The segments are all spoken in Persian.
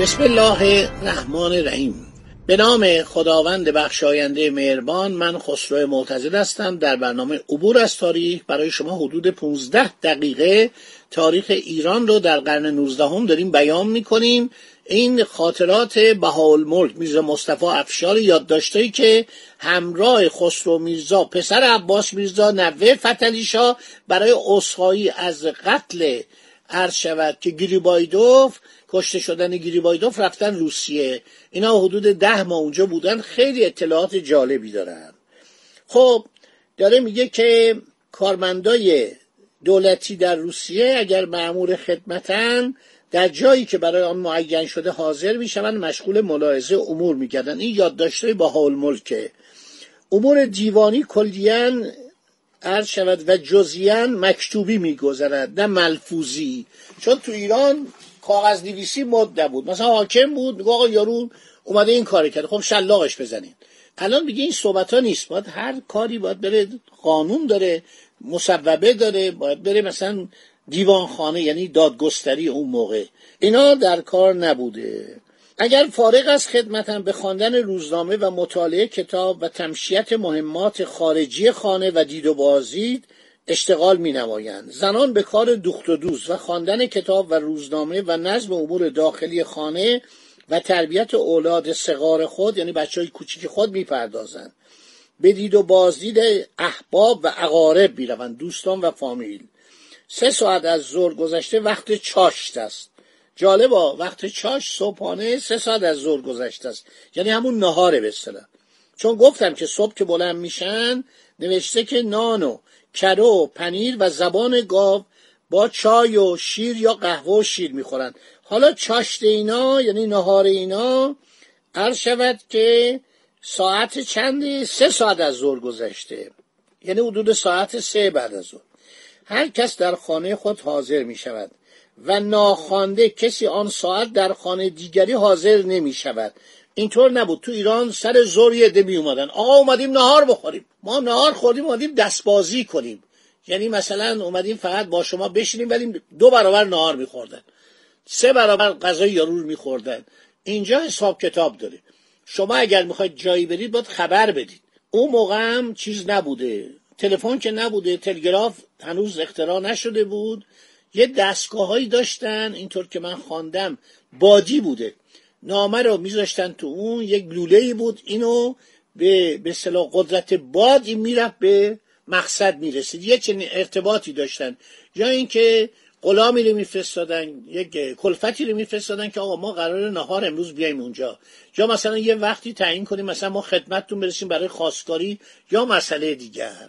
بسم الله الرحمن الرحیم. به نام خداوند بخشاینده مهربان من خسرو معتزد هستم. در برنامه عبور از تاریخ برای شما حدود 15 دقیقه تاریخ ایران رو در قرن 19 هم داریم بیان می‌کنیم. این خاطرات بهاءالملک میرزا مصطفی افشار یادداشتایی که همراه خسرو میرزا پسر عباس میرزا نوه فتلی برای اصخایی از قتل عرض شود که گریبایدوف کشته شدن گریبایدوف رفتن روسیه. اینا حدود ده ماه اونجا بودن. خیلی اطلاعات جالبی دارن. خب داره میگه که کارمندای دولتی در روسیه اگر معمور خدمتن در جایی که برای آن معین شده حاضر می‌شوند مشغول ملاحظه امور میگردن این یادداشته با حال ملکه. امور دیوانی کلیان عرض شود و جزیان مکتوبی میگذرد نه ملفوظی. چون تو ایران کاغذ نویسی مد نبود. مثلا حاکم بود میگه آقا یارو اومده این کار کرده. خب شلاقش بزنین الان میگه این صحبت ها نیست. باید هر کاری باید بره قانون داره مصوبه داره باید بره مثلا دیوانخانه یعنی دادگستری اون موقع. اینا در کار نبوده. اگر فارغ از خدمتم به خواندن روزنامه و مطالعه کتاب و تمشیت مهمات خارجی خانه و دید و بازدید اشتغال می نمایند زنان به کار دوخت و دوز و خواندن کتاب و روزنامه و نظم امور داخلی خانه و تربیت اولاد سغار خود یعنی بچه های کوچیک خود می‌پردازند. به دید و بازدید احباب و اقارب می‌روند دوستان و فامیل. سه ساعت از ظهر گذشته وقت چاشت است. جالبا وقت چاش صبحانه سه ساعت از ظهر گذشته است. یعنی همون نهاره به چون گفتم که صبح که بلند میشن نوشته که نانو. کره و پنیر و زبان گاو با چای و شیر یا قهوه و شیر می‌خورن حالا چاشت اینا یعنی نهار اینا عرض شود که ساعت چندی؟ سه ساعت از ظهر گذشته. یعنی حدود ساعت سه بعد از ظهر. هر کس در خانه خود حاضر می شود و ناخوانده کسی آن ساعت در خانه دیگری حاضر نمی شود اینطور نبود. تو ایران سر زور یه عده اومدن آقا اومدیم نهار بخوریم. ما نهار خوردیم اومدیم دستبازی کنیم. یعنی مثلا اومدیم فقط با شما بشینیم ولی دو برابر نهار میخوردن. سه برابر غذای یارو رو میخوردن. اینجا حساب کتاب داره. شما اگر می‌خواید جایی برید باید خبر بدید. اون موقع هم چیز نبوده. تلفن که نبوده تلگراف هنوز اختراع نشده بود. یه دستگاه داشتن. اینطور که من خواندم بادی بوده. نامه رو میذاشتن تو اون یک لوله بود اینو به به صلاح قدرت باد این می‌رفت به مقصد می‌رسید. یه چنین ارتباطی داشتن. یا اینکه غلامی رو میفرستادن یک کلفتی رو میفرستادن که آقا ما قرار نهار امروز بیایم اونجا. یا مثلا یه وقتی تعیین کنیم مثلا ما خدمتتون برسیم برای خواستگاری یا مسئله دیگر.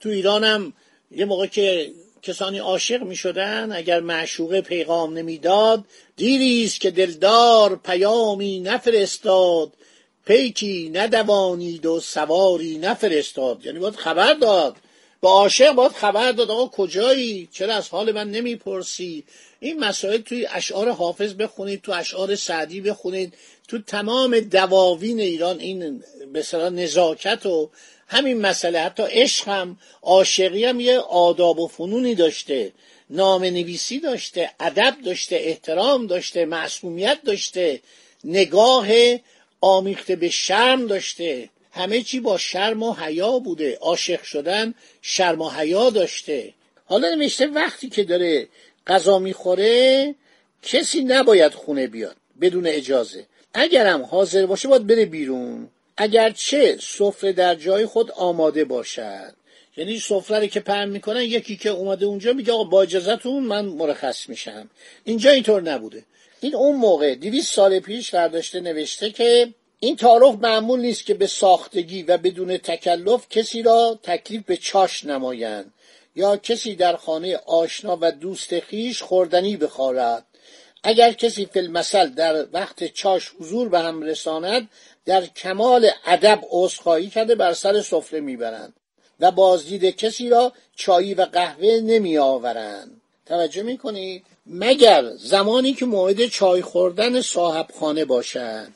تو ایرانم یه موقع که کسانی عاشق می شدن اگر معشوقه پیغام نمی‌داد دیریست که دلدار پیامی نفرستاد. پیکی ندوانید و سواری نفرستاد. یعنی باید خبر داد. با عاشق باید خبر داد. آقا کجایی؟ چرا از حال من نمی‌پرسی؟ این مسائل توی اشعار حافظ بخونید تو اشعار سعدی بخونید. تو تمام دواوین ایران این به نزاکت و همین مسئله. حتی عشق هم عاشقی هم یه آداب و فنونی داشته. نام نویسی داشته ادب داشته احترام داشته معصومیت داشته. نگاه آمیخته به شرم داشته. همه چی با شرم و حیا بوده. عاشق شدن شرم و حیا داشته. حالا نوشته وقتی که داره غذا می‌خوره کسی نباید خونه بیاد بدون اجازه. اگرم حاضر باشه باید بره بیرون. اگرچه سفره در جای خود آماده باشد. یعنی سفره که پهن می‌کنن یکی که اومده اونجا میگه آقا با اجازتون من مرخص میشم. اینجا اینطور نبوده. این اون موقع دویست سال پیش برداشته نوشته که این تعارف معمول نیست که به ساختگی و بدون تکلف کسی را تکلیف به چاش نمایند یا کسی در خانه آشنا و دوست خیش خوردنی بخورد اگر کسی فی المثل در وقت چاش حضور به هم رساند در کمال ادب عذرخواهی کرده بر سر سفره می‌برند و بازدید کسی را چایی و قهوه نمی آورند توجه می کنید مگر زمانی که موعد چای خوردن صاحب خانه باشد؟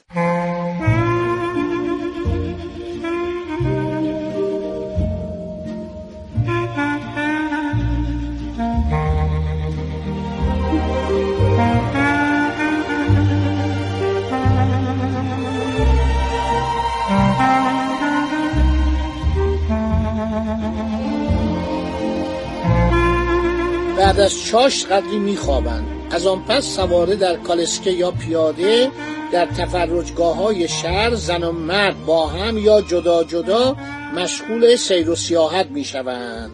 بعد از چاش قدری میخوابند. از آن پس سواره در کالسکه یا پیاده در تفرجگاه های شهر زن و مرد با هم یا جدا جدا مشغول سیر و سیاحت می‌شوند.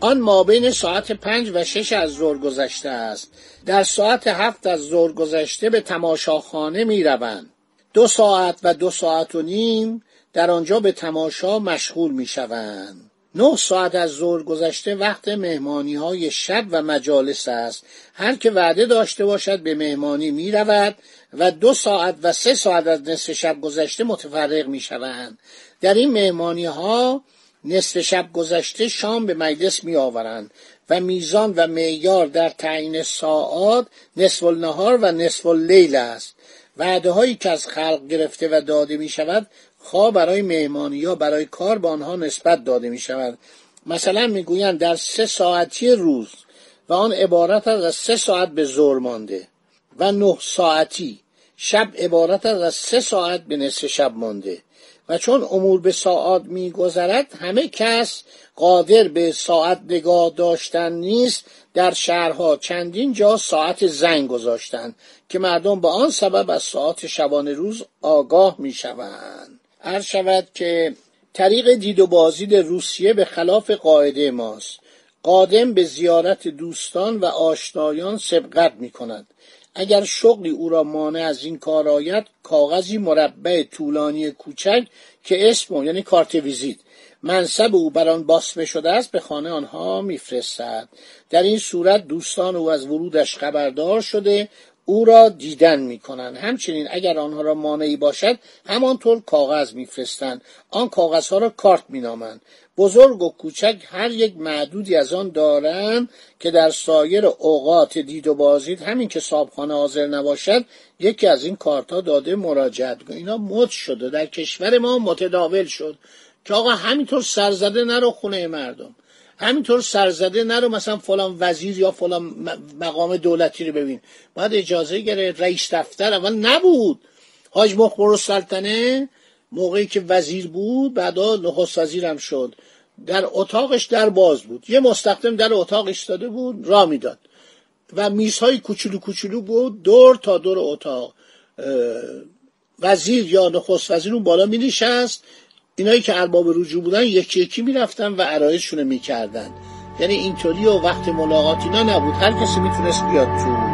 آن ما بین ساعت پنج و شش از ظهر گذشته است. در ساعت هفت از ظهر گذشته به تماشاخانه می روند دو ساعت و دو ساعت و نیم در آنجا به تماشا مشغول می شوند نه ساعت از ظهر گذشته وقت مهمانی های شب و مجالس است. هر که وعده داشته باشد به مهمانی می رود و دو ساعت و سه ساعت از نصف شب گذشته متفرق می شوند در این مهمانی ها نصف شب گذشته شام به مجلس می آورند و میزان و معیار در تعیین ساعات نصف النهار و نصف اللیل است. وعده هایی که از خلق گرفته و داده می شود خواه برای مهمانی یا برای کار به آنها نسبت داده می شود مثلا می‌گویند در سه ساعتی روز و آن عبارت از سه ساعت به زور مانده و نه ساعتی. شب عبارت از سه ساعت به نصف شب مانده. و چون امور به ساعت میگذرد همه کس قادر به ساعت نگاه داشتن نیست. در شهرها چندین جا ساعت زنگ گذاشتند که مردم به آن سبب از ساعت شبانه روز آگاه می‌شوند. عرض شود که طریق دید و بازدید روسیه به خلاف قاعده ماست. قادم به زیارت دوستان و آشنایان سبقت می کند اگر شغلی او را مانع از این کار آید کاغذی مربع طولانی کوچک که اسم یعنی کارت ویزیت. منصب او بر آن باسمه شده است به خانه آنها میفرستد. در این صورت دوستان او از ورودش خبردار شده او را دیدن می کنند همچنین اگر آنها را مانعی باشد همانطور کاغذ میفرستند. آن کاغذها را کارت مینامند. بزرگ و کوچک هر یک معدودی از آن دارند که در سایر اوقات دید و بازدید. همین که صابخانه حاضر نباشد یکی از این کارتها داده مراجعت کن اینا مد شده. در کشور ما متداول شد. که آقا همینطور سرزده نرو خونه مردم. همینطور سرزده نرو مثلا فلان وزیر یا فلان مقام دولتی رو ببین. باید اجازه گره رئیس دفتر اول نبود. حاج مخبر سلطنه موقعی که وزیر بود بعدا نخست وزیرم شد. در اتاقش در باز بود. یه مستخدم در اتاق ایستاده بود را می‌داد. و میزهای کوچولو کوچولو بود دور تا دور اتاق. وزیر یا نخست وزیر اون بالا می نشست اینایی که ارباب رجوع بودن یکی یکی می‌رفتن و عرایزشون می‌کردن. یعنی اینطوری و وقت ملاقات اینا نبود. هر کسی می‌تونست بیاد تو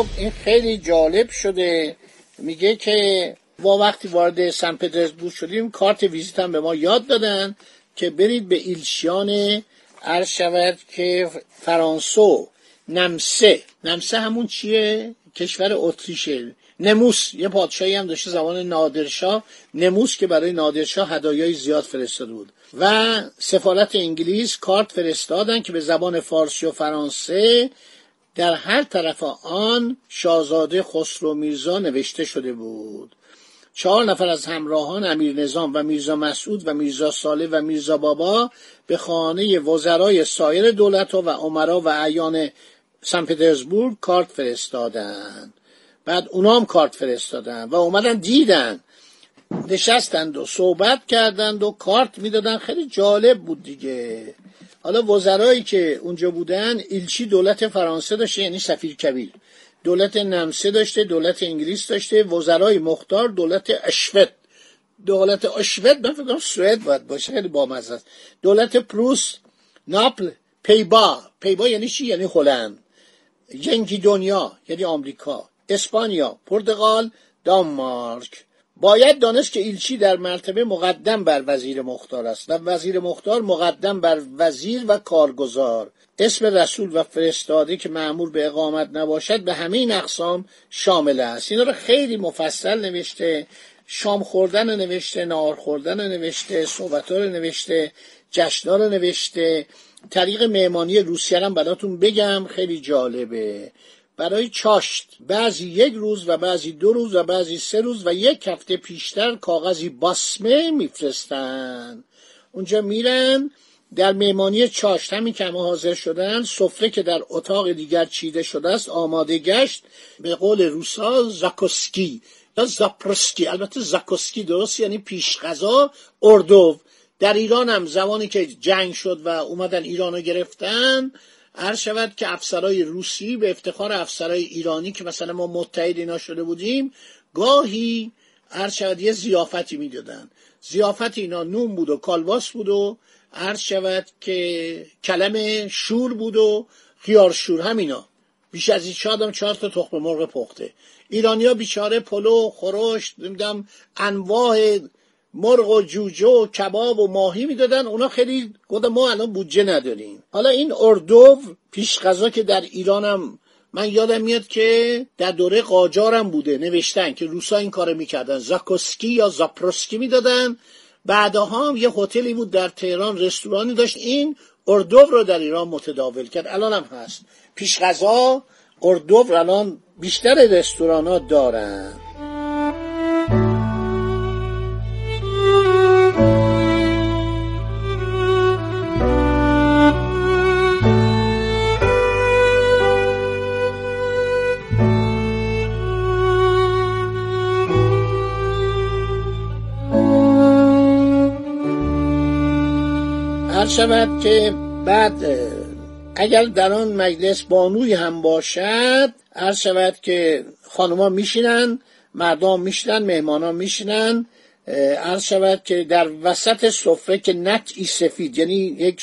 خب این خیلی جالب شده. میگه که ما وقتی وارد سن پترزبورگ شدیم کارت ویزیت هم به ما یاد دادن که برید به ایلشیان عرض شود که فرانسو نمسه. نمسه همون چیه؟ کشور اتریشه نموس. یه پادشاهی هم داشته زمان نادرشاه. نموس که برای نادرشاه هدایای زیاد فرستاده بود. و سفارت انگلیس کارت فرستادن که به زبان فارسی و فرانسه در هر طرف آن شاهزاده خسرو میرزا نوشته شده بود. چهار نفر از همراهان امیر نظام و میرزا مسعود و میرزا ساله و میرزا بابا به خانه وزرای سایر دولت و عمرا و اعیان سن پترزبورگ کارت فرستادند بعد اونام کارت فرستادن و اومدن دیدن. نشستند و صحبت کردند و کارت می‌دادن. خیلی جالب بود دیگه. حالا وزرایی که اونجا بودن ایلچی دولت فرانسه داشته یعنی سفیر کبیر. دولت نمسه داشته دولت انگلیس داشته. وزرای مختار دولت اشوت دولت اشوت من فکر سوئد باید باشه خیلی بامزه است. دولت پروس ناپل پیبا. پیبا یعنی چی؟ یعنی هلند. جنگی دنیا یعنی آمریکا. اسپانیا پرتغال دانمارک. باید دانست که ایلچی در مرتبه مقدم بر وزیر مختار است و وزیر مختار مقدم بر وزیر و کارگزار. اسم رسول و فرستاده که معمول به اقامت نباشد به همه این اقسام شامل است. اینا رو خیلی مفصل نوشته شام خوردن رو نوشته نهار خوردن رو نوشته صحبت رو نوشته جشنا رو نوشته. طریق مهمانی روسیه هم براتون بگم خیلی جالبه. برای چاشت. بعضی یک روز و بعضی دو روز و بعضی سه روز و یک هفته پیشتر کاغذی باسمه میفرستن. اونجا میرن در مهمانی چاشت همین که حاضر شدن سفره که در اتاق دیگر چیده شده است آماده گشت به قول روسا زاکوسکی. یا زاپرسکی البته زاکوسکی درست یعنی پیش غذا اردو. در ایران هم زمانی که جنگ شد و اومدن ایران رو گرفتن هر شود که افسرهای روسی به افتخار افسرهای ایرانی که مثلا ما متحد اینا شده بودیم گاهی هر شود یه زیافتی می‌دادن. زیافت اینا نون بود و کالواس بود و هر شود که کلم شور بود و خیار شور همینا. بیش از این شادم چهار تا تخم مرغ پخته. ایرانیا بیچاره پلو خورشت نمی‌دونم انواع مرغ و جوجه و کباب و ماهی می‌دادن. اونا خیلی گفتن ما الان بودجه نداریم. حالا این اردو پیش غذا که در ایرانم من یادم میاد که در دوره قاجارم بوده نوشتن که روسا این کار می‌کردن. زاکوسکی یا زاپروسکی می‌دادن. بعدها هم یه هتلی بود در تهران رستورانی داشت. این اردو رو در ایران متداول کرد. الان هم هست. پیش غذا اردو الان بیشتر رستوران ها دارن. هر شود که بعد اگر در آن مجلس بانوی هم باشد هر شود که خانوما میشینن مردم میشینن مهمانان میشینن عرض شود که در وسط سفره که نطعی سفید یعنی یک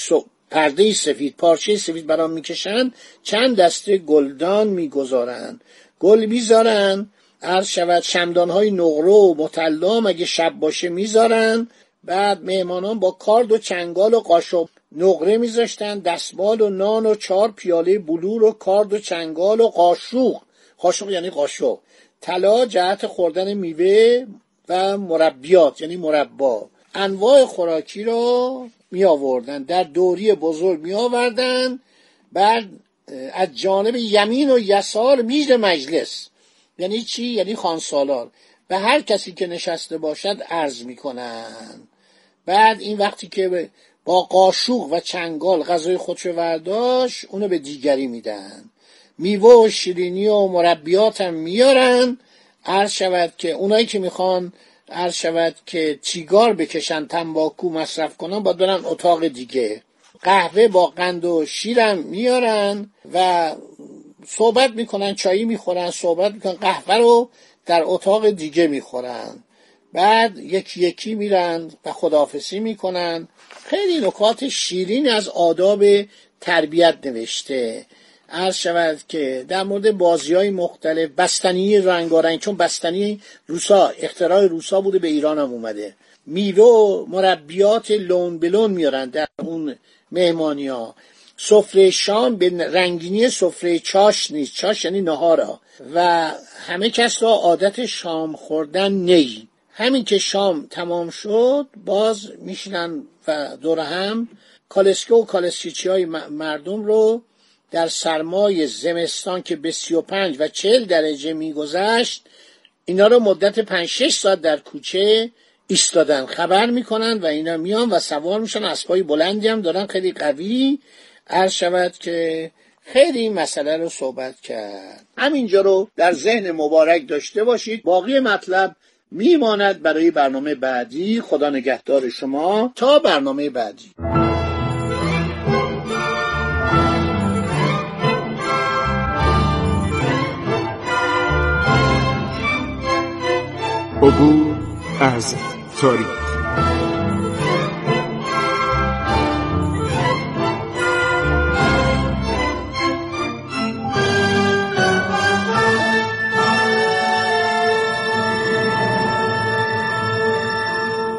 پرده سفید پارچه سفید برام می‌کشن چند دسته گلدان می‌گذارند گل می‌ذارن عرض شود شمدان های نقره و مطلام اگه شب باشه می‌ذارن. بعد مهمانان با کارد و چنگال و قاشق نقره میذاشتن دستمال و نان و چهار پیاله بلور و کارد و چنگال و قاشوق قاشق یعنی قاشق. طلا جهت خوردن میوه و مربیات یعنی مربا. انواع خوراکی رو می آوردن در دوری بزرگ می آوردن بعد از جانب یمین و یسار میز مجلس. یعنی چی؟ یعنی خانسالار. به هر کسی که نشسته باشد عرض می‌کنن بعد این وقتی که با قاشوق و چنگال غذای خودشو ورداشت اونو به دیگری میدن. میوه و شیرینی و مربیات هم میارن. عرض شود که اونایی که می‌خوان عرض شود که چیگار بکشن تنباکو مصرف کنن باید برن اتاق دیگه. قهوه با قند و شیرم میارن و صحبت می‌کنن چایی می‌خورن صحبت می‌کنن قهوه رو در اتاق دیگه می‌خورن. بعد یکی یکی میرن و خداحافظی می‌کنن. خیلی نکات شیرین از آداب تربیت نوشته. عرض شود که در مورد بازی های مختلف بستنی رنگارنگ چون بستنی روسا اختراع روسا بوده به ایران هم اومده. میوه و مربیات لون بلون میارن در اون مهمانی ها سفره شام به رنگینی سفره چاش نیست. چاش یعنی نهارا. و همه کس را عادت شام خوردن نی همین که شام تمام شد باز میشینن و دور هم کالسکه و کالسکیچی های مردم رو در سرمای زمستان که به سی و پنج و چل درجه میگذشت اینا رو مدت پنج شش ساعت در کوچه ایستادن. خبر می‌کنن و اینا میان و سوار میشن. اسبای بلندی هم دارن خیلی قوی عرض شود که خیلی این مسئله رو صحبت کرد. همینجا رو در ذهن مبارک داشته باشید. باقی مطلب میماند برای برنامه بعدی. خدا نگهدار شما. تا برنامه بعدی. عبور از تاریخ.